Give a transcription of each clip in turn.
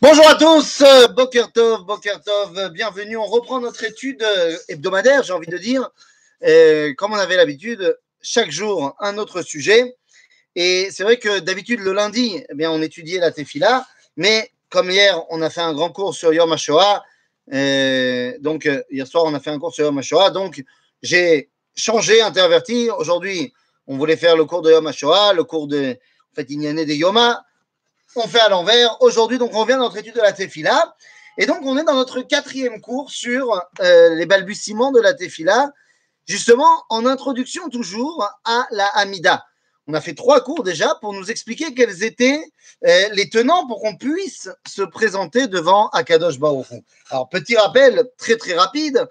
Bonjour à tous, euh, Bokertov, Bokertov, bienvenue. On reprend notre étude euh, hebdomadaire, j'ai envie de dire. Euh, comme on avait l'habitude, chaque jour un autre sujet. Et c'est vrai que d'habitude, le lundi, eh bien, on étudiait la Tefila, mais comme hier, on a fait un grand cours sur Yom HaShoah, donc hier soir, on a fait un cours sur Yom HaShoah, donc j'ai changé, interverti. Aujourd'hui, on voulait faire le cours de Yom HaShoah, le cours de, en fait, il y en a des Yoma, on fait à l'envers. Aujourd'hui, on revient dans notre étude de la Tefila. Et donc, on est dans notre quatrième cours sur euh, les balbutiements de la Tefila, justement en introduction toujours à la Hamida. On a fait trois cours déjà pour nous expliquer quels étaient euh, les tenants pour qu'on puisse se présenter devant Akadosh Baruch Alors, petit rappel très très rapide.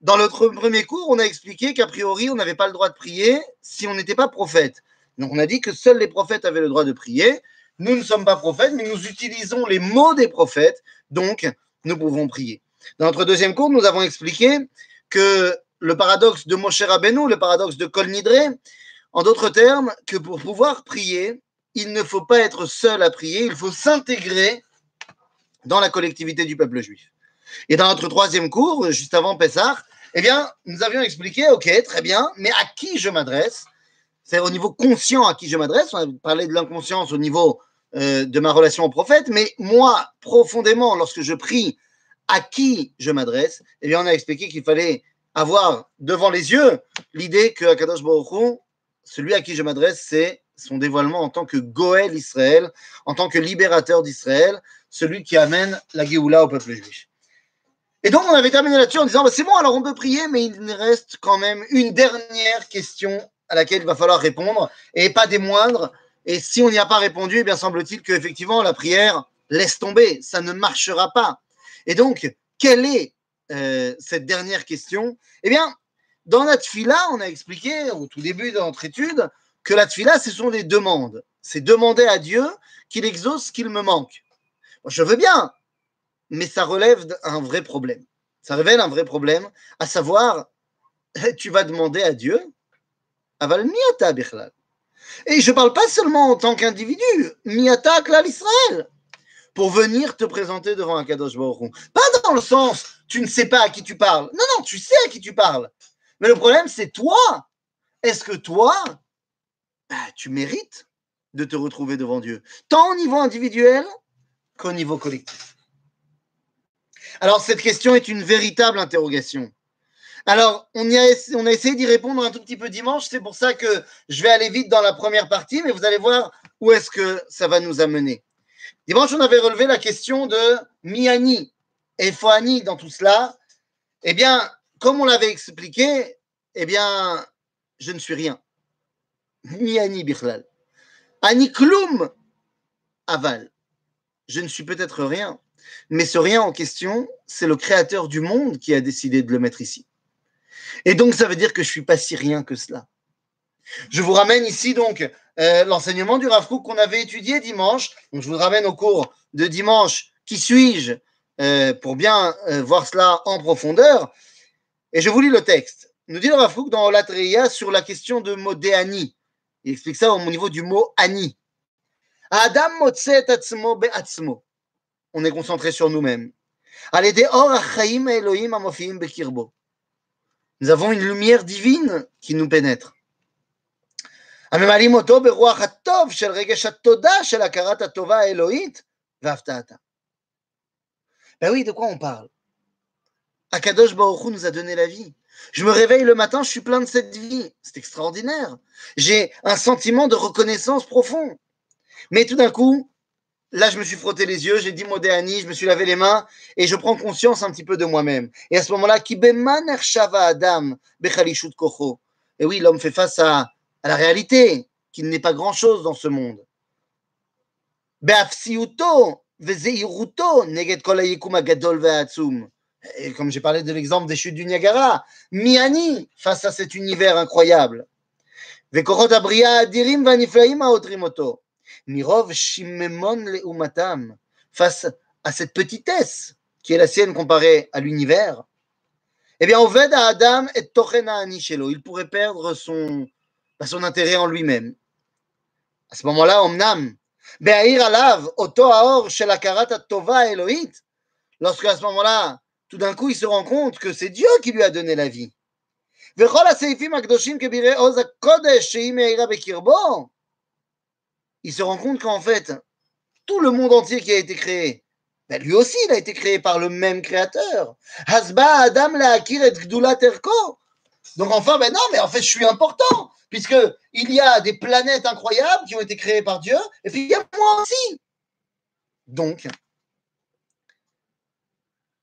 Dans notre premier cours, on a expliqué qu'a priori, on n'avait pas le droit de prier si on n'était pas prophète. Donc, on a dit que seuls les prophètes avaient le droit de prier. Nous ne sommes pas prophètes, mais nous utilisons les mots des prophètes, donc nous pouvons prier. Dans notre deuxième cours, nous avons expliqué que le paradoxe de Moshe Rabbeinu, le paradoxe de Kol Nidre, en d'autres termes, que pour pouvoir prier, il ne faut pas être seul à prier, il faut s'intégrer dans la collectivité du peuple juif. Et dans notre troisième cours, juste avant Pessah, eh bien, nous avions expliqué, ok, très bien, mais à qui je m'adresse C'est au niveau conscient à qui je m'adresse. On a parlé de l'inconscience au niveau euh, de ma relation au prophète, mais moi, profondément, lorsque je prie, à qui je m'adresse Eh bien, on a expliqué qu'il fallait avoir devant les yeux l'idée que Akadosh Baruch celui à qui je m'adresse, c'est son dévoilement en tant que Goël Israël, en tant que libérateur d'Israël, celui qui amène la Géoula au peuple juif. Et donc, on avait terminé là-dessus en disant, bah, c'est bon, alors on peut prier, mais il reste quand même une dernière question à laquelle il va falloir répondre, et pas des moindres, et si on n'y a pas répondu, eh bien semble-t-il qu'effectivement, la prière laisse tomber, ça ne marchera pas. Et donc, quelle est euh, cette dernière question? Eh bien, dans la tfila, on a expliqué au tout début de notre étude que la tfila, ce sont des demandes. C'est demander à Dieu qu'il exauce ce qu'il me manque. je veux bien, mais ça relève d'un vrai problème. Ça révèle un vrai problème, à savoir, tu vas demander à Dieu, aval miyata bichlal. Et je ne parle pas seulement en tant qu'individu, attaque là l'Israël, pour venir te présenter devant un Kadosh Baruch Pas dans le sens, tu ne sais pas à qui tu parles. Non, non, tu sais à qui tu parles. Mais le problème, c'est toi. Est-ce que toi, bah, tu mérites de te retrouver devant Dieu, tant au niveau individuel qu'au niveau collectif Alors, cette question est une véritable interrogation. Alors, on, a, essayé d'y répondre un tout petit peu dimanche. C'est pour ça que je vais aller vite dans la première partie, mais vous allez voir où est-ce que ça va nous amener. Dimanche, on avait relevé la question de Miani et Foani dans tout cela. Eh bien, comme on l'avait expliqué, eh bien, je ne suis rien. Miani Bichlal. Ani Klum Aval. Je ne suis peut-être rien, mais ce rien en question, c'est le créateur du monde qui a décidé de le mettre ici. Et donc, ça veut dire que je ne suis pas si rien que cela. Je vous ramène ici donc euh, l'enseignement du Rav qu'on avait étudié dimanche. Je vous ramène au cours de dimanche. Qui suis-je euh, pour bien euh, voir cela en profondeur? Et je vous lis le texte. Nous dit le Rav dans Latreia sur la question de Modéani. Il explique ça au niveau du mot ani. Adam atzmo be'atzmo. On est concentré sur nous-mêmes. Elohim bekirbo. Nous avons une lumière divine qui nous pénètre. Ben oui, de quoi on parle? Akadosh Baruch nous a donné la vie. Je me réveille le matin, je suis plein de cette vie. C'est extraordinaire. J'ai un sentiment de reconnaissance profond. Mais tout d'un coup, Là, je me suis frotté les yeux, j'ai dit Modéani, je me suis lavé les mains et je prends conscience un petit peu de moi-même. Et à ce moment-là, Adam Kocho. Et oui, l'homme fait face à, la réalité, qu'il n'est pas grand-chose dans ce monde. Et comme j'ai parlé de l'exemple des chutes du Niagara, Miani, face à cet univers incroyable. Vekorot Abria Adirim Vaniflaim Aotrimoto. Mirov Shimemon Leumatam, face à cette petitesse qui est la sienne comparée à l'univers, eh bien, Oved à Adam et Tochena Anishelo, il pourrait perdre son, bah, son intérêt en lui-même. À ce moment-là, Omnam, Be'ahir alav, oto aor shel akarat tova Elohit. Lorsque à ce moment-là, tout d'un coup, il se rend compte que c'est Dieu qui lui a donné la vie. וכל הסעיפים הקדושים כבירי עוז הקודש שהיא מאירה בקרבו, il se rend compte qu'en fait, tout le monde entier qui a été créé, ben lui aussi, il a été créé par le même créateur. Hasba Adam erko. Donc enfin, ben non, mais en fait, je suis important, puisque il y a des planètes incroyables qui ont été créées par Dieu, et puis il y a moi aussi. Donc,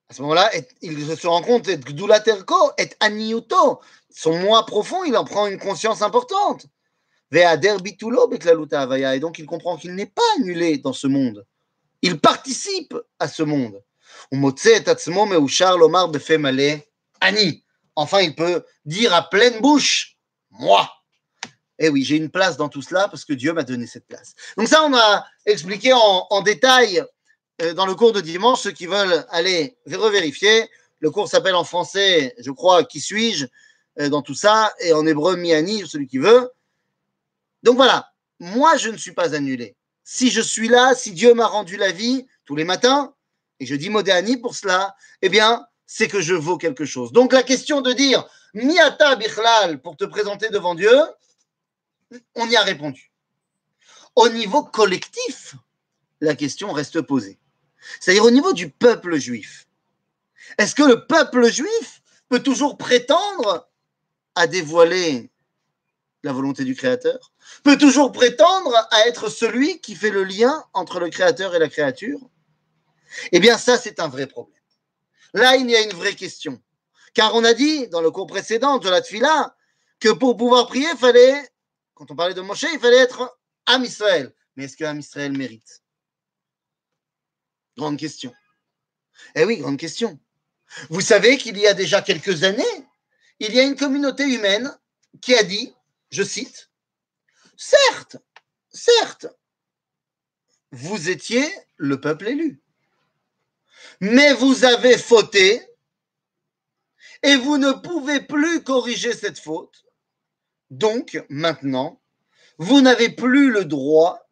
à ce moment-là, il se rend compte, et gdulat erko, et aniuto, son moi profond, il en prend une conscience importante. Et donc il comprend qu'il n'est pas annulé dans ce monde. Il participe à ce monde. Enfin, il peut dire à pleine bouche, moi. Eh oui, j'ai une place dans tout cela parce que Dieu m'a donné cette place. Donc ça, on a expliqué en, en détail euh, dans le cours de dimanche. Ceux qui veulent aller revérifier, le cours s'appelle en français, je crois, Qui suis-je euh, dans tout ça, et en hébreu, Miani, celui qui veut. Donc voilà, moi, je ne suis pas annulé si je suis là, si Dieu m'a rendu la vie tous les matins, et je dis Modéani pour cela, eh bien, c'est que je vaux quelque chose. Donc la question de dire Miata Bichlal pour te présenter devant Dieu, on y a répondu. Au niveau collectif, la question reste posée. C'est-à-dire au niveau du peuple juif. Est-ce que le peuple juif peut toujours prétendre à dévoiler la volonté du Créateur, peut toujours prétendre à être celui qui fait le lien entre le Créateur et la créature? Eh bien, ça, c'est un vrai problème. Là, il y a une vraie question. Car on a dit dans le cours précédent de la Tfila que pour pouvoir prier, il fallait, quand on parlait de Moshe, il fallait être Am Israël. Mais est-ce que Am Israël mérite? Grande question. Eh oui, grande question. Vous savez qu'il y a déjà quelques années, il y a une communauté humaine qui a dit je cite, Certes, certes, vous étiez le peuple élu, mais vous avez fauté et vous ne pouvez plus corriger cette faute. Donc, maintenant, vous n'avez plus le droit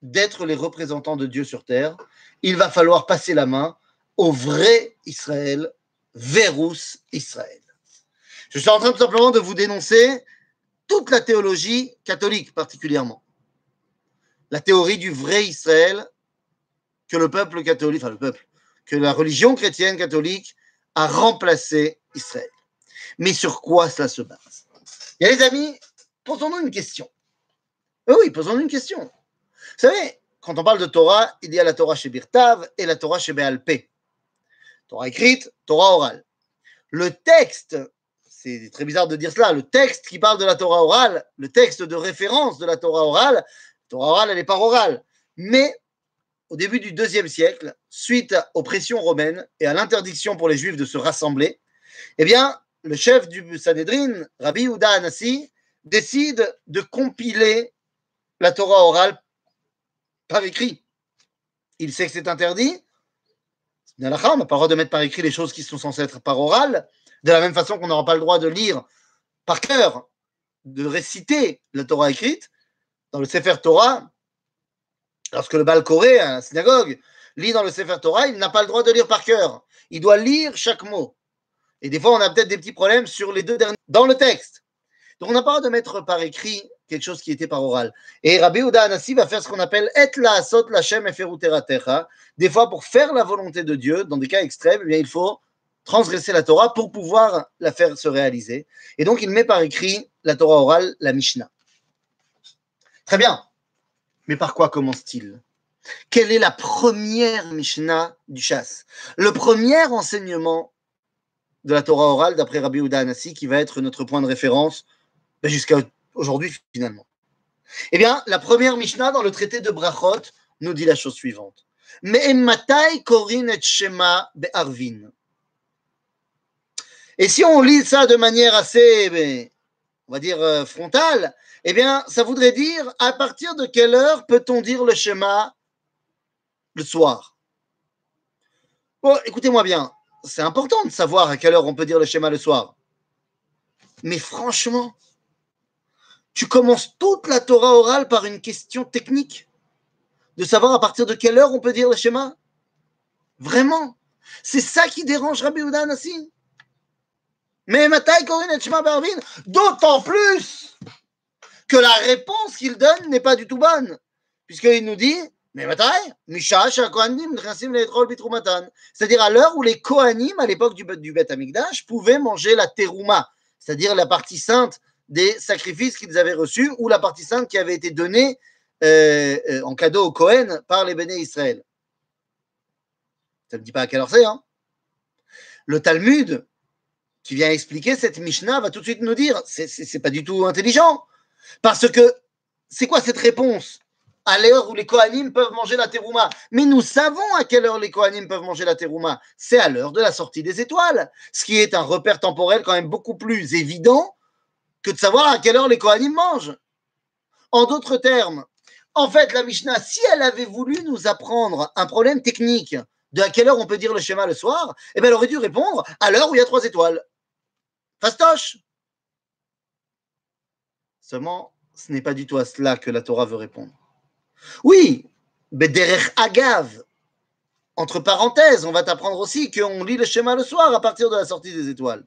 d'être les représentants de Dieu sur terre. Il va falloir passer la main au vrai Israël, Verus Israël. Je suis en train tout simplement de vous dénoncer toute la théologie catholique particulièrement. La théorie du vrai Israël que le peuple catholique, enfin le peuple, que la religion chrétienne catholique a remplacé Israël. Mais sur quoi cela se base? Et les amis, posons-nous une question. Oui, oui, posons-nous une question. Vous savez, quand on parle de Torah, il y a la Torah chez Birtav et la Torah chez Béalpé. Torah écrite, Torah orale. Le texte c'est très bizarre de dire cela, le texte qui parle de la Torah orale, le texte de référence de la Torah orale, la Torah orale, elle est par orale. Mais au début du deuxième siècle, suite aux pressions romaines et à l'interdiction pour les Juifs de se rassembler, eh bien, le chef du Sanhedrin, Rabbi Uda Anassi, décide de compiler la Torah orale par écrit. Il sait que c'est interdit. On n'a pas le droit de mettre par écrit les choses qui sont censées être par orale. De la même façon qu'on n'aura pas le droit de lire par cœur, de réciter la Torah écrite, dans le Sefer Torah, lorsque le Baal à la synagogue, lit dans le Sefer Torah, il n'a pas le droit de lire par cœur. Il doit lire chaque mot. Et des fois, on a peut-être des petits problèmes sur les deux derniers, dans le texte. Donc, on n'a pas le droit de mettre par écrit quelque chose qui était par oral. Et Rabbi Uda Anassi va faire ce qu'on appelle Et la asot lachem eferuteratecha. Des fois, pour faire la volonté de Dieu, dans des cas extrêmes, eh il faut transgresser la Torah pour pouvoir la faire se réaliser. Et donc, il met par écrit la Torah orale, la Mishnah. Très bien. Mais par quoi commence-t-il? Quelle est la première Mishnah du chasse? Le premier enseignement de la Torah orale, d'après Rabbi Uda Anassi, qui va être notre point de référence ben, jusqu'à aujourd'hui, finalement. Eh bien, la première Mishnah dans le traité de Brachot nous dit la chose suivante. Mais korin et shema be'arvin. Et si on lit ça de manière assez, ben, on va dire, euh, frontale, eh bien, ça voudrait dire à partir de quelle heure peut-on dire le schéma le soir? Bon, écoutez-moi bien, c'est important de savoir à quelle heure on peut dire le schéma le soir. Mais franchement, tu commences toute la Torah orale par une question technique. de savoir à partir de quelle heure on peut dire le schéma? Vraiment? C'est ça qui dérange Rabbi Oudan Nassim Mais Matai Korin Shema Barvin, d'autant plus que la réponse qu'il donne n'est pas du tout bonne, puisqu'il nous dit mais c'est-à-dire à l'heure où les Kohanim, à l'époque du, du Beth Amikdash, pouvaient manger la terouma, c'est-à-dire la partie sainte des sacrifices qu'ils avaient reçus ou la partie sainte qui avait été donnée euh, euh, en cadeau au Kohen par les béné Israël. Ça ne dit pas à quelle heure c'est. Hein le Talmud, qui vient expliquer cette Mishnah, va tout de suite nous dire c'est pas du tout intelligent. Parce que c'est quoi cette réponse? À l'heure où les Kohanim peuvent manger la terouma. Mais nous savons à quelle heure les Kohanim peuvent manger la terouma. C'est à l'heure de la sortie des étoiles, ce qui est un repère temporel quand même beaucoup plus évident que de savoir à quelle heure les Kohanim mangent. En d'autres termes, en fait, la Mishnah, si elle avait voulu nous apprendre un problème technique de à quelle heure on peut dire le schéma le soir, eh bien, elle aurait dû répondre à l'heure où il y a trois étoiles. Fastoche Seulement, ce n'est pas du tout à cela que la Torah veut répondre. Oui, derrière Agav, entre parenthèses, on va t'apprendre aussi qu'on lit le schéma le soir à partir de la sortie des étoiles.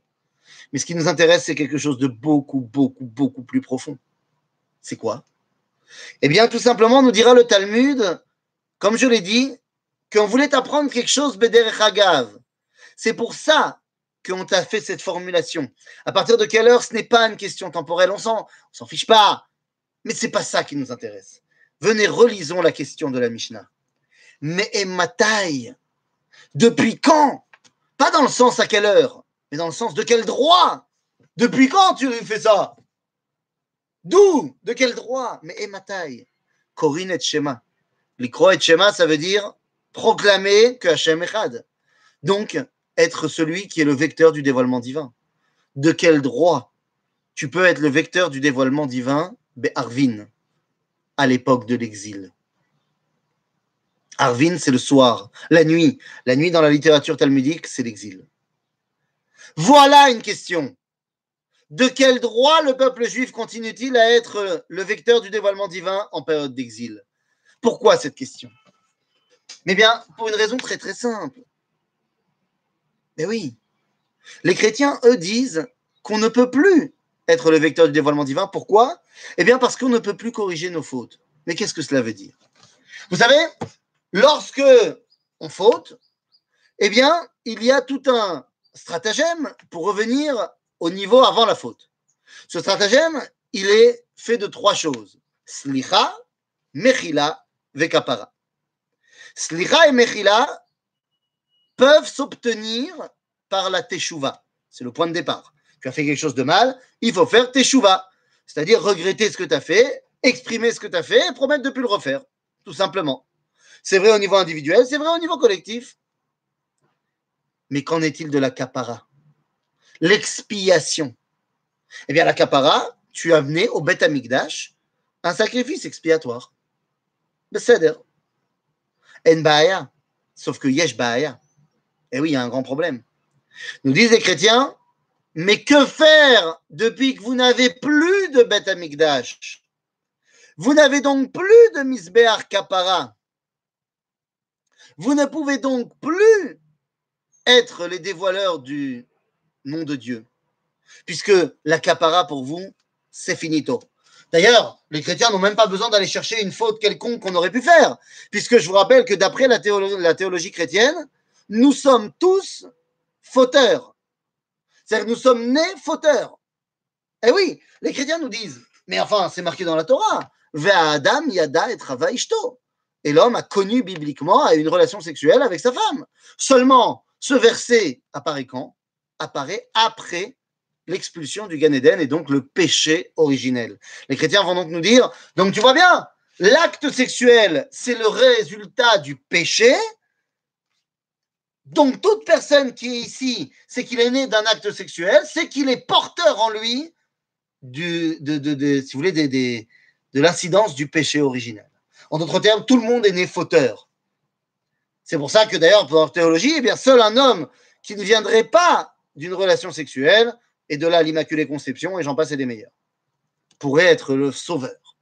Mais ce qui nous intéresse, c'est quelque chose de beaucoup, beaucoup, beaucoup plus profond. C'est quoi? Eh bien, tout simplement, nous dira le Talmud, comme je l'ai dit, qu'on voulait apprendre quelque chose derrière Agav. C'est pour ça qu'on t'a fait cette formulation. À partir de quelle heure, ce n'est pas une question temporelle, on s'en, s'en fiche pas. Mais c'est pas ça qui nous intéresse. Venez, relisons la question de la Mishnah. Mais taille Depuis quand? Pas dans le sens à quelle heure, mais dans le sens de quel droit? Depuis quand tu fais ça? D'où? De quel droit? Mais et ma taille? Corinne et Shema. L'ikro et Shema, ça veut dire proclamer que Echad. Donc, être celui qui est le vecteur du dévoilement divin. De quel droit tu peux être le vecteur du dévoilement divin Arvin à l'époque de l'exil? Arvin, c'est le soir, la nuit. La nuit dans la littérature talmudique, c'est l'exil. Voilà une question. De quel droit le peuple juif continue-t-il à être le vecteur du dévoilement divin en période d'exil? Pourquoi cette question? Mais bien, pour une raison très très simple. Mais oui, les chrétiens, eux, disent qu'on ne peut plus être le vecteur du dévoilement divin. Pourquoi? Eh bien, parce qu'on ne peut plus corriger nos fautes. Mais qu'est-ce que cela veut dire? Vous savez, lorsque on faute, eh bien, il y a tout un stratagème pour revenir au niveau avant la faute. Ce stratagème, il est fait de trois choses. Slicha, Mechila, Vekapara. Slicha et Mechila peuvent s'obtenir par la Teshuvah. C'est le point de départ tu as fait quelque chose de mal, il faut faire tes chouvas, c'est-à-dire regretter ce que tu as fait, exprimer ce que tu as fait et promettre de ne plus le refaire, tout simplement. C'est vrai au niveau individuel, c'est vrai au niveau collectif. Mais qu'en est-il de la capara L'expiation. Eh bien, la capara, tu as amené au Beth Amikdash un sacrifice expiatoire. Beseder. En baaya. Sauf que yesh baaya. Eh oui, il y a un grand problème. Nous disent les chrétiens, mais que faire depuis que vous n'avez plus de Beth Amikdash? Vous n'avez donc plus de Misbéar Kapara? Vous ne pouvez donc plus être les dévoileurs du nom de Dieu, puisque la Kapara pour vous, c'est finito. D'ailleurs, les chrétiens n'ont même pas besoin d'aller chercher une faute quelconque qu'on aurait pu faire, puisque je vous rappelle que d'après la théologie chrétienne, nous sommes tous fauteurs. C'est-à-dire que nous sommes nés fauteurs. Eh oui, les chrétiens nous disent, mais enfin, c'est marqué dans la Torah, Adam yada et Et l'homme a connu bibliquement une relation sexuelle avec sa femme. Seulement, ce verset apparaît quand? Apparaît après l'expulsion du Gan Eden et donc le péché originel. Les chrétiens vont donc nous dire, donc tu vois bien, l'acte sexuel, c'est le résultat du péché, donc, toute personne qui est ici, c'est qu'il est né d'un acte sexuel, c'est qu'il est porteur en lui de, l'incidence du péché originel. En d'autres termes, tout le monde est né fauteur. C'est pour ça que d'ailleurs, pour théologie, eh bien, seul un homme qui ne viendrait pas d'une relation sexuelle, et de là l'immaculée conception, et j'en passe et des meilleurs, pourrait être le sauveur.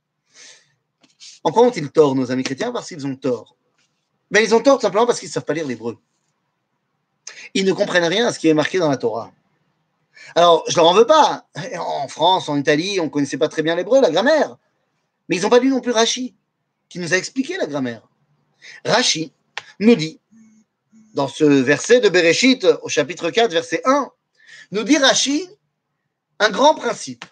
En quoi ont-ils tort, nos amis chrétiens? Parce qu'ils ont tort. Mais ils ont tort simplement parce qu'ils ne savent pas lire l'hébreu. Ils ne comprennent rien à ce qui est marqué dans la Torah. Alors, je leur en veux pas. En France, en Italie, on ne connaissait pas très bien l'hébreu, la grammaire. Mais ils n'ont pas lu non plus Rachi, qui nous a expliqué la grammaire. Rachi nous dit, dans ce verset de Bereshit, au chapitre 4, verset 1, nous dit Rachi un grand principe.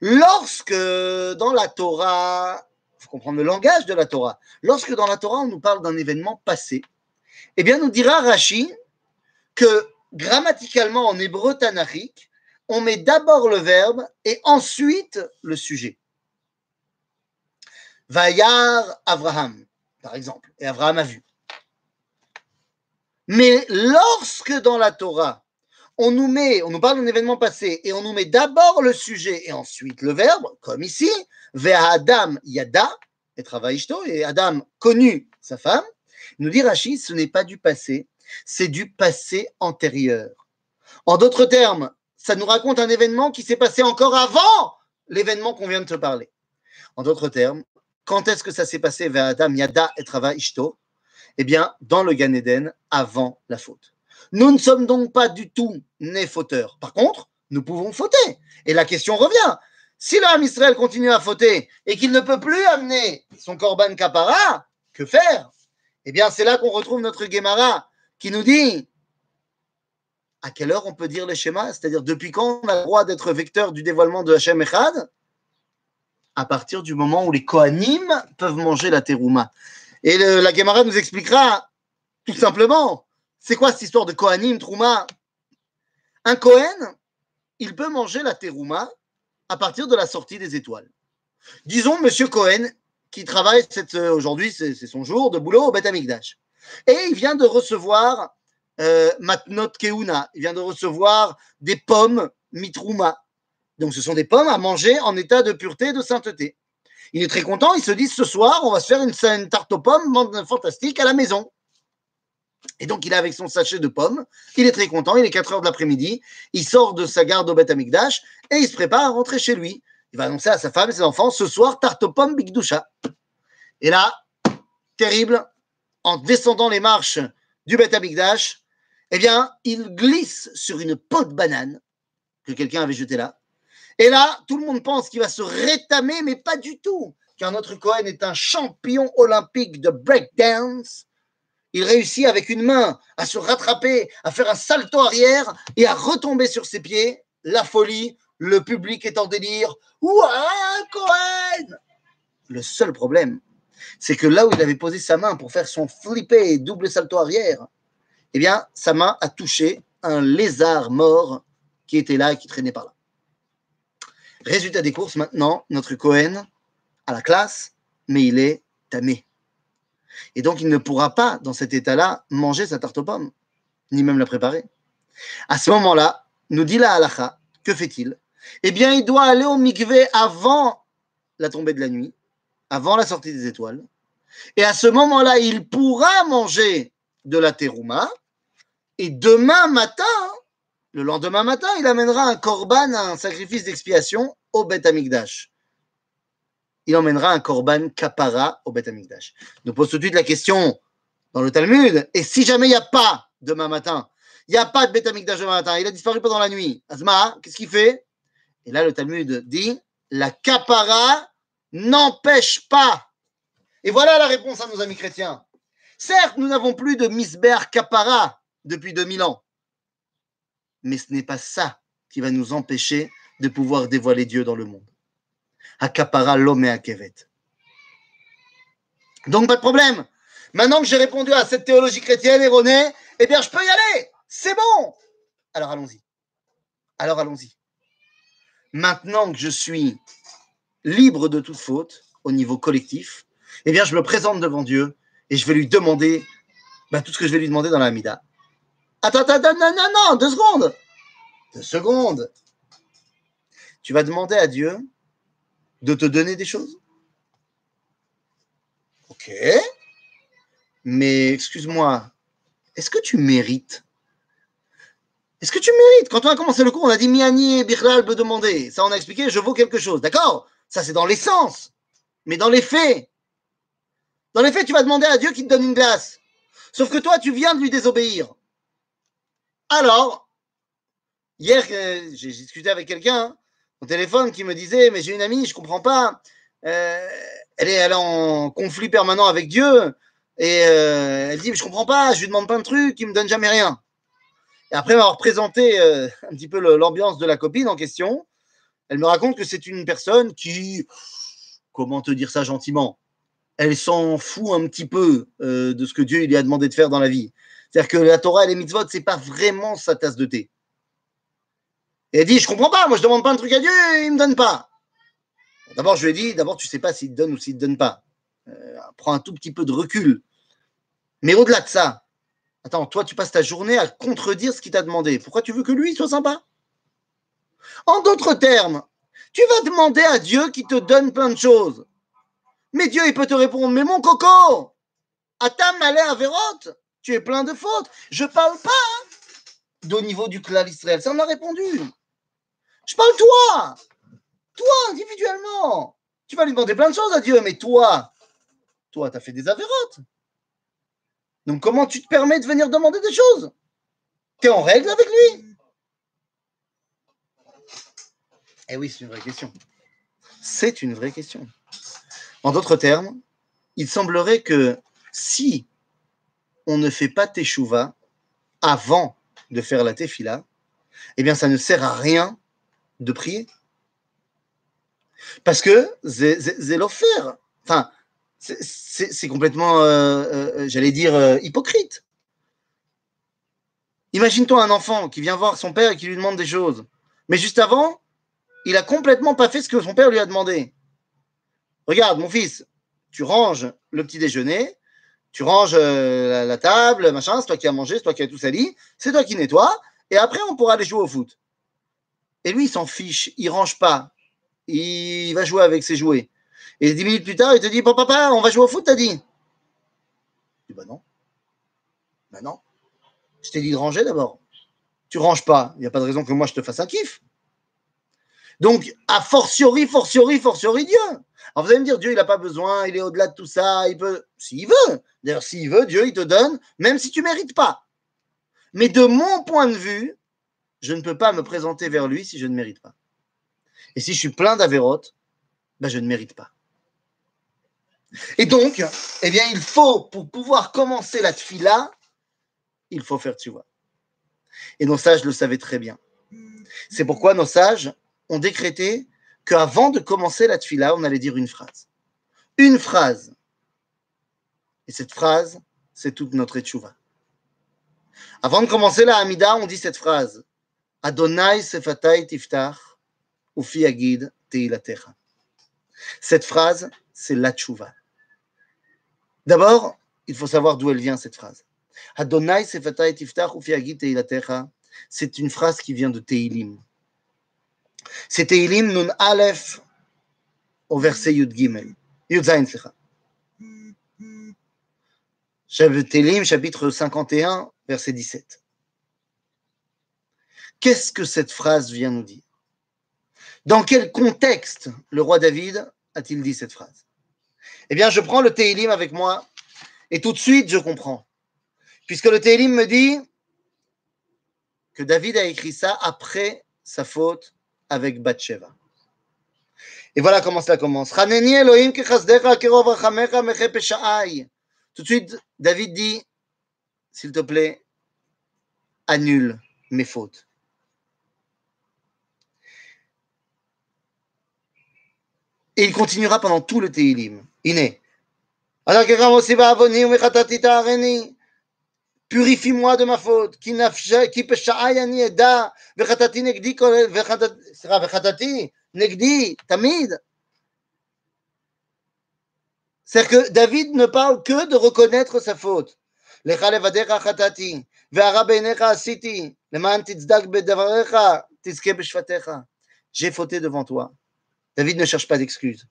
Lorsque dans la Torah, il faut comprendre le langage de la Torah, lorsque dans la Torah on nous parle d'un événement passé, eh bien nous dira Rachi que grammaticalement en hébreu tanachique, on met d'abord le verbe et ensuite le sujet. Vayar Abraham, par exemple, et Abraham a vu. Mais lorsque dans la Torah, on nous parle d'un événement passé et on nous met d'abord le sujet et ensuite le verbe, comme ici, Vea Adam Yada, et travaillishto, et Adam connu sa femme, nous dit Rachid, ce n'est pas du passé, c'est du passé antérieur. En d'autres termes, ça nous raconte un événement qui s'est passé encore avant l'événement qu'on vient de te parler. En d'autres termes, quand est-ce que ça s'est passé vers Adam Yada et Trava Ishto? Eh bien, dans le Gan Eden, avant la faute. Nous ne sommes donc pas du tout nés fauteurs. Par contre, nous pouvons fauter. Et la question revient. Si l'homme Israël continue à fauter et qu'il ne peut plus amener son korban kapara, que faire? Eh bien, c'est là qu'on retrouve notre Gemara qui nous dit à quelle heure on peut dire les schémas? C'est-à-dire depuis quand on a le droit d'être vecteur du dévoilement de Hachem Echad? À partir du moment où les Kohanim peuvent manger la terouma. Et la Gemara nous expliquera tout simplement c'est quoi cette histoire de Kohanim, Trouma? Un Kohen, il peut manger la terouma à partir de la sortie des étoiles. Disons, monsieur Cohen, qui travaille aujourd'hui, c'est son jour de boulot au Beth Amikdash. Et il vient de recevoir euh, Matnot Keuna, il vient de recevoir des pommes mitrouma. Donc ce sont des pommes à manger en état de pureté, de sainteté. Il est très content, il se dit ce soir, on va se faire une, une tarte aux pommes fantastique à la maison. Et donc, il est avec son sachet de pommes. Il est très content. Il est 4 heures de l'après-midi. Il sort de sa garde au Beth Amikdash et il se prépare à rentrer chez lui. Il va annoncer à sa femme et ses enfants ce soir, tarte aux pommes Bigdoucha. Et là, terrible, en descendant les marches du Beth Amikdash, eh bien, il glisse sur une peau de banane que quelqu'un avait jetée là. Et là, tout le monde pense qu'il va se rétamer, mais pas du tout. Car notre Cohen est un champion olympique de breakdance. Il réussit avec une main à se rattraper, à faire un salto arrière et à retomber sur ses pieds. La folie, le public est en délire. Ouah, Cohen Le seul problème, c'est que là où il avait posé sa main pour faire son flippé double salto arrière, eh bien, sa main a touché un lézard mort qui était là et qui traînait par là. Résultat des courses, maintenant, notre Cohen a la classe, mais il est tamé. Et donc, il ne pourra pas, dans cet état-là, manger sa tarte aux pommes, ni même la préparer. À ce moment-là, nous dit la halacha, que fait-il? Eh bien, il doit aller au mikvé avant la tombée de la nuit, avant la sortie des étoiles. Et à ce moment-là, il pourra manger de la terouma. Et demain matin, le lendemain matin, il amènera un korban, un sacrifice d'expiation au Beth Amikdash il emmènera un korban kapara au Beth Amikdash. Nous pose tout de suite la question dans le Talmud, et si jamais il n'y a pas demain matin, il n'y a pas de Beth Amikdash demain matin, il a disparu pendant la nuit, Azma, qu'est-ce qu'il fait? Et là, le Talmud dit, la kapara n'empêche pas. Et voilà la réponse à nos amis chrétiens. Certes, nous n'avons plus de misber kapara depuis 2000 ans, mais ce n'est pas ça qui va nous empêcher de pouvoir dévoiler Dieu dans le monde. Akapara l'homme et kevet. Donc, pas de problème. Maintenant que j'ai répondu à cette théologie chrétienne erronée, eh bien, je peux y aller. C'est bon. Alors, allons-y. Alors, allons-y. Maintenant que je suis libre de toute faute au niveau collectif, eh bien, je me présente devant Dieu et je vais lui demander bah, tout ce que je vais lui demander dans la Mida. Attends, attends, attends, non, non, non, deux secondes. Deux secondes. Tu vas demander à Dieu de te donner des choses? Ok. Mais excuse-moi, est-ce que tu mérites? Est-ce que tu mérites? Quand on a commencé le cours, on a dit Miani et Birlal peut demander. Ça, on a expliqué, je vaux quelque chose. D'accord? Ça, c'est dans l'essence. Mais dans les faits, Dans les faits, tu vas demander à Dieu qu'il te donne une glace. Sauf que toi, tu viens de lui désobéir. Alors, hier, euh, j'ai discuté avec quelqu'un au téléphone qui me disait, mais j'ai une amie, je comprends pas. Euh, elle, est, elle en conflit permanent avec Dieu. Et euh, elle dit, je comprends pas, je lui demande plein de trucs, il me donne jamais rien. Et après m'avoir présenté un petit peu l'ambiance de la copine en question, elle me raconte que c'est une personne qui, comment te dire ça gentiment, elle s'en fout un petit peu de ce que Dieu lui a demandé de faire dans la vie. C'est-à-dire que la Torah et les mitzvot, c'est pas vraiment sa tasse de thé. Et elle dit, je comprends pas, moi je demande pas un truc à Dieu et il me donne pas. D'abord, je lui ai dit, d'abord, tu sais pas s'il te donne ou s'il te donne pas. Euh, prends un tout petit peu de recul. Mais au-delà de ça, attends, toi, tu passes ta journée à contredire ce qu'il t'a demandé. Pourquoi tu veux que lui soit sympa? En d'autres termes, tu vas demander à Dieu qui te donne plein de choses. Mais Dieu, il peut te répondre, mais mon coco, à ta malheur Avérote, tu es plein de fautes. Je parle pas hein, au niveau du clan Israël. Ça, on a répondu. Je parle toi. Toi, individuellement. Tu vas lui demander plein de choses à Dieu, mais toi, toi, tu as fait des avérotes. Donc, comment tu te permets de venir demander des choses? Tu es en règle avec lui? Eh oui, c'est une vraie question. C'est une vraie question. En d'autres termes, il semblerait que si on ne fait pas teshuva avant de faire la tefila, eh bien, ça ne sert à rien de prier. Parce que c'est l'offert. Enfin, c'est complètement, euh, euh, j'allais dire, euh, hypocrite. Imagine-toi un enfant qui vient voir son père et qui lui demande des choses. Mais juste avant, il a complètement pas fait ce que son père lui a demandé. Regarde, mon fils, tu ranges le petit déjeuner, tu ranges euh, la, table, machin, c'est toi qui as mangé, c'est toi qui as tout sali, c'est toi qui nettoies, et après on pourra aller jouer au foot. Et lui, il s'en fiche, il range pas, il va jouer avec ses jouets. Et dix minutes plus tard, il te dit, papa, on va jouer au foot, t'as dit? Je dis, bah non. Bah non. Je t'ai dit de ranger d'abord. Tu ranges pas, il n'y a pas de raison que moi je te fasse un kiff. Donc, a fortiori, fortiori, fortiori Dieu. Alors vous allez me dire, Dieu, il n'a pas besoin, il est au-delà de tout ça, il peut, s'il veut. D'ailleurs, s'il veut, Dieu, il te donne, même si tu ne mérites pas. Mais de mon point de vue, je ne peux pas me présenter vers lui si je ne mérite pas. Et si je suis plein d'avérotes, ben je ne mérite pas. Et donc, eh bien, il faut, pour pouvoir commencer la tfila, il faut faire tu vois. Et nos sages le savaient très bien. C'est pourquoi nos sages ont décrété qu'avant de commencer la tfila, on allait dire une phrase. Une phrase. Et cette phrase, c'est toute notre tchouva. Avant de commencer la Hamida, on dit cette phrase. Adonai sefatai tiftach, ufi agid teilatecha. Cette phrase, c'est la tchouva. D'abord, il faut savoir d'où elle vient, cette phrase. Adonai sefatai tiftach, ufi agid teilatecha. C'est une phrase qui vient de Teilim. C'est Teilim Nun Aleph au verset Yud Gimel. Yud Zain, Teilim, chapitre 51, verset 17. Qu'est-ce que cette phrase vient nous dire? Dans quel contexte le roi David a-t-il dit cette phrase? Eh bien, je prends le Teilim avec moi et tout de suite je comprends. Puisque le Teilim me dit que David a écrit ça après sa faute avec Bathsheba. Et voilà comment cela commence. Tout de suite, David dit, s'il te plaît, annule mes fautes. Et il continuera pendant tout le Teilim. Iné. Purifie-moi de ma faute. C'est que David ne parle que de reconnaître sa faute. J'ai fauté devant toi. David ne cherche pas d'excuses.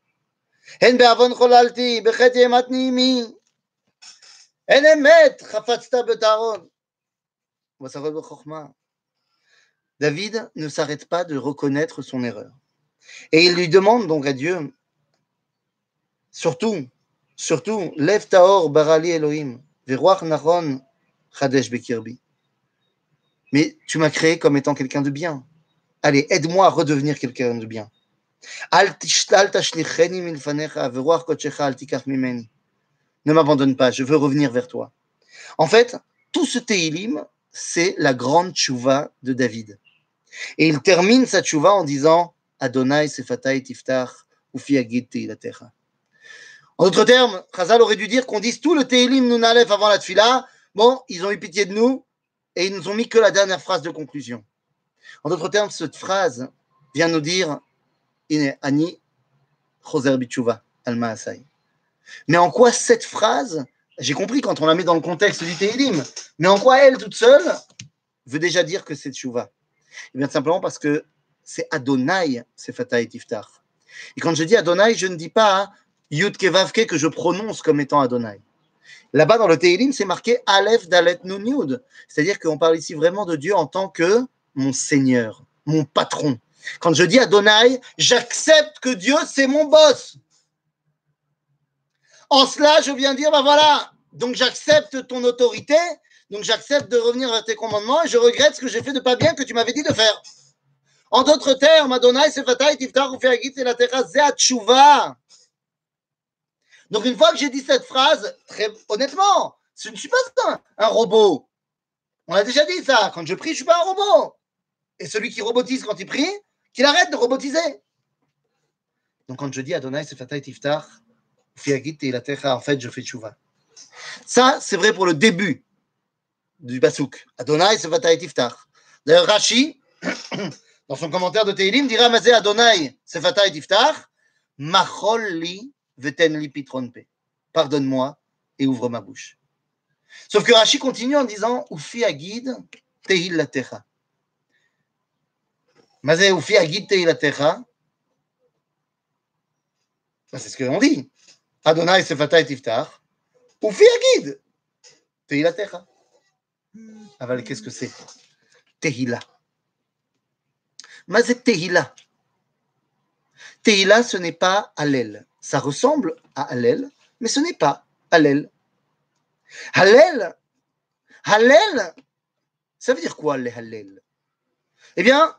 David ne s'arrête pas de reconnaître son erreur. Et il lui demande donc à Dieu, surtout, surtout, Lev Taor Barali Elohim, Veruach Naron Chadesh Bekirbi. Mais tu m'as créé comme étant quelqu'un de bien. Allez, aide-moi à redevenir quelqu'un de bien. Ne m'abandonne pas, je veux revenir vers toi. En fait, tout ce Teilim, c'est la grande tchouva de David. Et il termine sa tchouva en disant Adonai sefatai tiftach ufi agid teilatecha. En d'autres termes, Chazal aurait dû dire qu'on dise tout le Teilim Nunalef avant la tfila. Bon, ils ont eu pitié de nous et ils nous ont mis que la dernière phrase de conclusion. En d'autres termes, cette phrase vient nous dire ani choser bichuva al maasai. Mais en quoi cette phrase, j'ai compris quand on la met dans le contexte du Teilim, mais en quoi elle toute seule veut déjà dire que c'est tchouva Eh bien, simplement parce que c'est Adonai, c'est Fatah Tiftar. Et quand je dis Adonai, je ne dis pas Yud Kevavke que je prononce comme étant Adonai. Là-bas, dans le Teilim, c'est marqué Aleph Dalet Nun Yud. C'est-à-dire qu'on parle ici vraiment de Dieu en tant que mon Seigneur, mon patron. Quand je dis Adonai, j'accepte que Dieu, c'est mon boss. En cela, je viens dire, ben voilà, donc j'accepte ton autorité, donc j'accepte de revenir vers tes commandements et je regrette ce que j'ai fait de pas bien que tu m'avais dit de faire. En d'autres termes, Adonai, c'est Fatah, Tiftar, Ufeagit, c'est la terra, Zeatshuva. Donc une fois que j'ai dit cette phrase, très honnêtement, je ne suis pas un, robot. On a déjà dit ça. Quand je prie, je ne suis pas un robot. Et celui qui robotise quand il prie, qu'il arrête de robotiser. Donc quand je dis Adonai, c'est Fatah, Tiftar, en fait, je fais tchouva. Ça, c'est vrai pour le début du Basouk. Adonai, c'est Fatah, Tiftar. D'ailleurs, Rashi, dans son commentaire de Teilim, dira Mazé Adonai, c'est Fatah, Tiftar, Machol li veten li pitron pe. Pardonne-moi et ouvre ma bouche. Sauf que Rashi continue en disant Ufi agid tehil la techa. Mazé Ufi agid tehil la techa. C'est ce qu'on dit. Adonai c'est Fatah et Tiftar. Ufi agid tehil la techa. Aval, qu'est-ce que c'est Tehila. Mazé Tehila. Tehila, ce n'est pas Hallel. Ça ressemble à Hallel, mais ce n'est pas Hallel. Hallel, Hallel, ça veut dire quoi les Hallel Eh bien,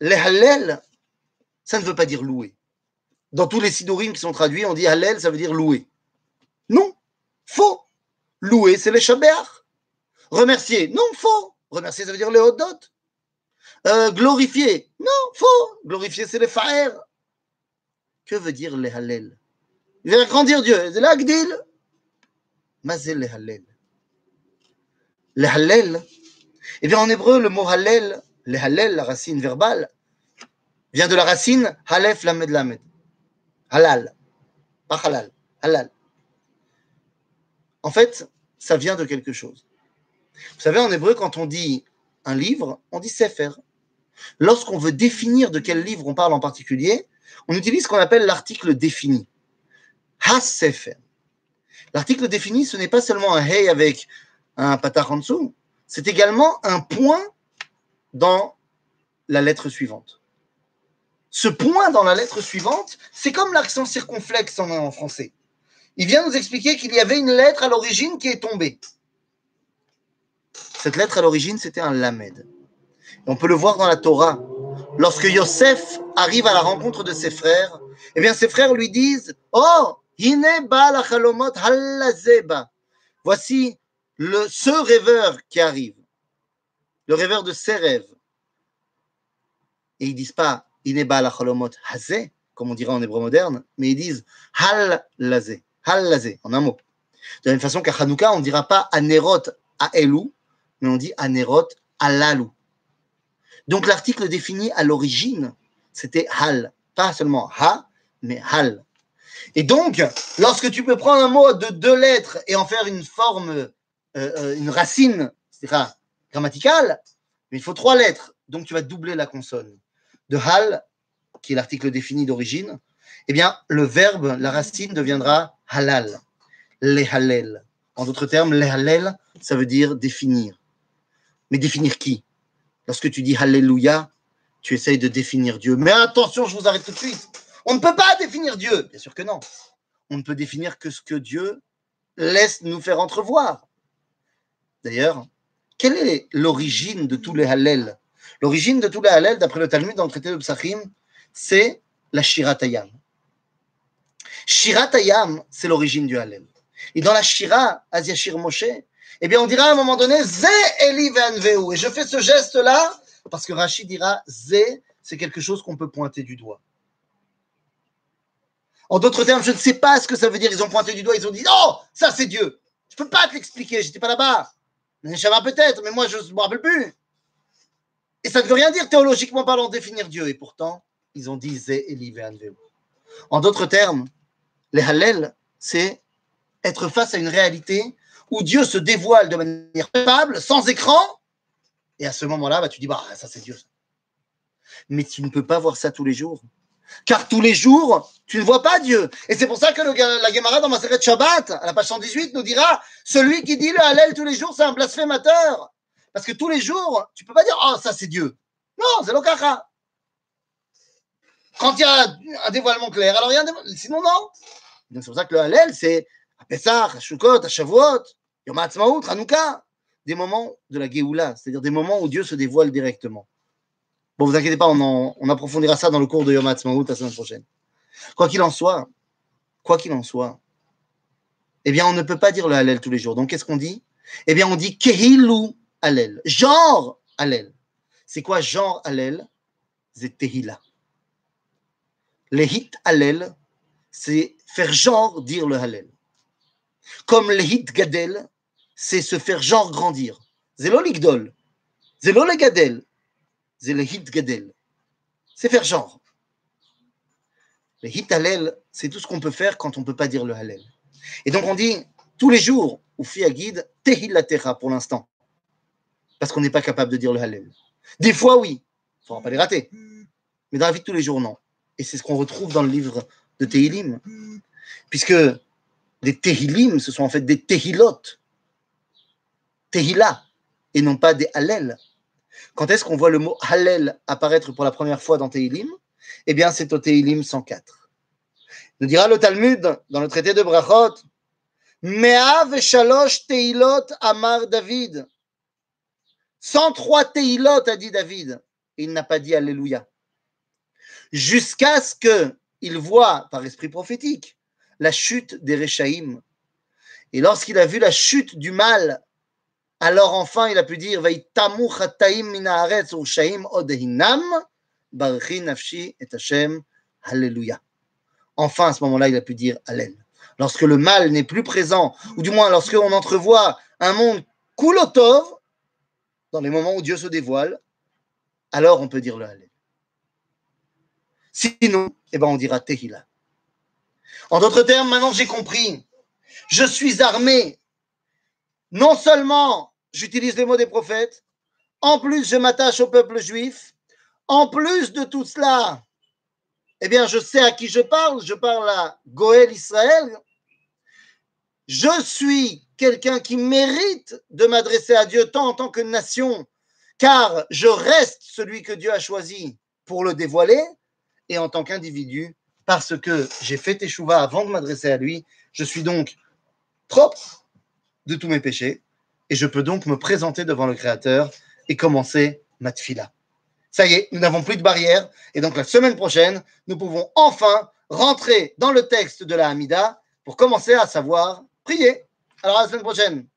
Hallel, ça ne veut pas dire louer. Dans tous les sidorim qui sont traduits, on dit Hallel, ça veut dire louer. Non, faux. Louer, c'est les Shabbat. Remercier, non, faux. Remercier, ça veut dire les Hodot. Euh, glorifier, non, faux. Glorifier, c'est les Fa'er. Que veut dire les Hallel Il veut agrandir Dieu. C'est l'Agdil. Mazé les Hallel. Les Hallel, eh bien en hébreu, le mot Hallel, les Hallel, la racine verbale, vient de la racine Halef Lamed Lamed. Halal. Pas halal. Halal. En fait, ça vient de quelque chose. Vous savez, en hébreu, quand on dit un livre, on dit Sefer. Lorsqu'on veut définir de quel livre on parle en particulier, on utilise ce qu'on appelle l'article défini. Ha-sefer. L'article défini, ce n'est pas seulement un hey avec un patach en c'est également un point dans la lettre suivante. Ce point dans la lettre suivante, c'est comme l'accent circonflexe en, français. Il vient nous expliquer qu'il y avait une lettre à l'origine qui est tombée. Cette lettre à l'origine, c'était un lamed. On peut le voir dans la Torah. Lorsque Yosef arrive à la rencontre de ses frères, eh bien ses frères lui disent Oh, hine halazeba. Voici le, ce rêveur qui arrive, le rêveur de ses rêves. Et ils disent pas hine ba la chalomot hazé, comme on dirait en hébreu moderne, mais ils disent hal lazé, hal lazé, en un mot. De la même façon qu'à Hanouka, on ne dira pas anerot à Elou, mais on dit anerot à lalou. Donc l'article défini à l'origine, c'était hal, pas seulement ha, mais hal. Et donc, lorsque tu peux prendre un mot de deux lettres et en faire une forme, euh, euh, une racine, c'est-à-dire grammaticale, il faut trois lettres, donc tu vas doubler la consonne. De hal, qui est l'article défini d'origine, eh bien, le verbe, la racine deviendra halal, lehalel. En d'autres termes, lehalel, ça veut dire définir. Mais définir qui? Lorsque tu dis Alléluia, tu essayes de définir Dieu. Mais attention, je vous arrête tout de suite. On ne peut pas définir Dieu. Bien sûr que non. on ne peut définir que ce que Dieu laisse nous faire entrevoir. D'ailleurs, quelle est l'origine de tous les Hallel L'origine de tous les Hallel, d'après le Talmud dans le traité de Psachim, c'est la Shiratayam. Shiratayam, c'est l'origine du Hallel. Et dans la Shira, Aziashir Moshe, eh bien, on dira à un moment donné, Ze Eli Et je fais ce geste-là parce que Rachid dira, Ze, c'est quelque chose qu'on peut pointer du doigt. En d'autres termes, je ne sais pas ce que ça veut dire. Ils ont pointé du doigt, ils ont dit, oh, ça c'est Dieu. Je ne peux pas te l'expliquer, j'étais pas là-bas. Neshama peut-être, mais moi je ne me rappelle plus. Et ça ne veut rien dire théologiquement parlant, définir Dieu. Et pourtant, ils ont dit Zé En d'autres termes, les Hallel, c'est être face à une réalité où Dieu se dévoile de manière palpable, sans écran. Et à ce moment-là, bah, tu dis, bah, ça c'est Dieu. Mais tu ne peux pas voir ça tous les jours. Car tous les jours, tu ne vois pas Dieu. Et c'est pour ça que le, la Gemara dans Maseret Shabbat, à la page 118, nous dira celui qui dit le Hallel tous les jours, c'est un blasphémateur. Parce que tous les jours, tu ne peux pas dire oh, ça c'est Dieu. Non, c'est l'Okara. Quand il y a un dévoilement clair, alors il y a un dévoilement. Sinon, non. C'est pour ça que le Hallel, c'est à Pessah, à Shukot, à Shavuot, Yom HaTzmaut, Hanouka, des moments de la Géoula, c'est-à-dire des moments où Dieu se dévoile directement. Bon, vous inquiétez pas, on, approfondira ça dans le cours de Yom Ha'atzmaut la semaine prochaine. Quoi qu'il en soit, quoi qu'il en soit, eh bien, on ne peut pas dire le Hallel tous les jours. Donc, qu'est-ce qu'on dit? Eh bien, on dit Kehilu Hallel, genre Hallel. C'est quoi genre Hallel? C'est Tehila. Les hit Hallel, c'est faire genre dire le Hallel. Comme les hit Gadel, c'est se faire genre grandir. C'est gadel. C'est faire genre. Le hit halel, c'est tout ce qu'on peut faire quand on ne peut pas dire le halel. Et donc on dit tous les jours, ou à guide, tehil la terra pour l'instant. Parce qu'on n'est pas capable de dire le halel. Des fois, oui, il ne faudra pas les rater. Mais dans la vie de tous les jours, non. Et c'est ce qu'on retrouve dans le livre de Tehilim. Puisque les Tehilim, ce sont en fait des Tehilot. Tehila, et non pas des Hallel. Quand est-ce qu'on voit le mot Hallel apparaître pour la première fois dans Teilim Eh bien, c'est au Teilim 104. Nous dira le Talmud dans le traité de Brachot Me'av shalosh teilot amar David. 103 teilot a dit David. Il n'a pas dit Alléluia. Jusqu'à ce qu'il voit par esprit prophétique la chute des Réchaïm. Et lorsqu'il a vu la chute du mal alors enfin, il a pu dire nafshi et Hashem, Alléluia. Enfin, à ce moment-là, il a pu dire Alléluia. Lorsque le mal n'est plus présent, ou du moins lorsque on entrevoit un monde kulotov, dans les moments où Dieu se dévoile, alors on peut dire le Alléluia. Sinon, eh ben on dira Tehila. En d'autres termes, maintenant j'ai compris. Je suis armé non seulement j'utilise les mots des prophètes, en plus je m'attache au peuple juif, en plus de tout cela, eh bien je sais à qui je parle, je parle à Goël Israël. Je suis quelqu'un qui mérite de m'adresser à Dieu tant en tant que nation, car je reste celui que Dieu a choisi pour le dévoiler, et en tant qu'individu, parce que j'ai fait échouva avant de m'adresser à lui, je suis donc propre de tous mes péchés, et je peux donc me présenter devant le Créateur et commencer ma tfila. Ça y est, nous n'avons plus de barrière, et donc la semaine prochaine, nous pouvons enfin rentrer dans le texte de la Hamida pour commencer à savoir prier. Alors à la semaine prochaine.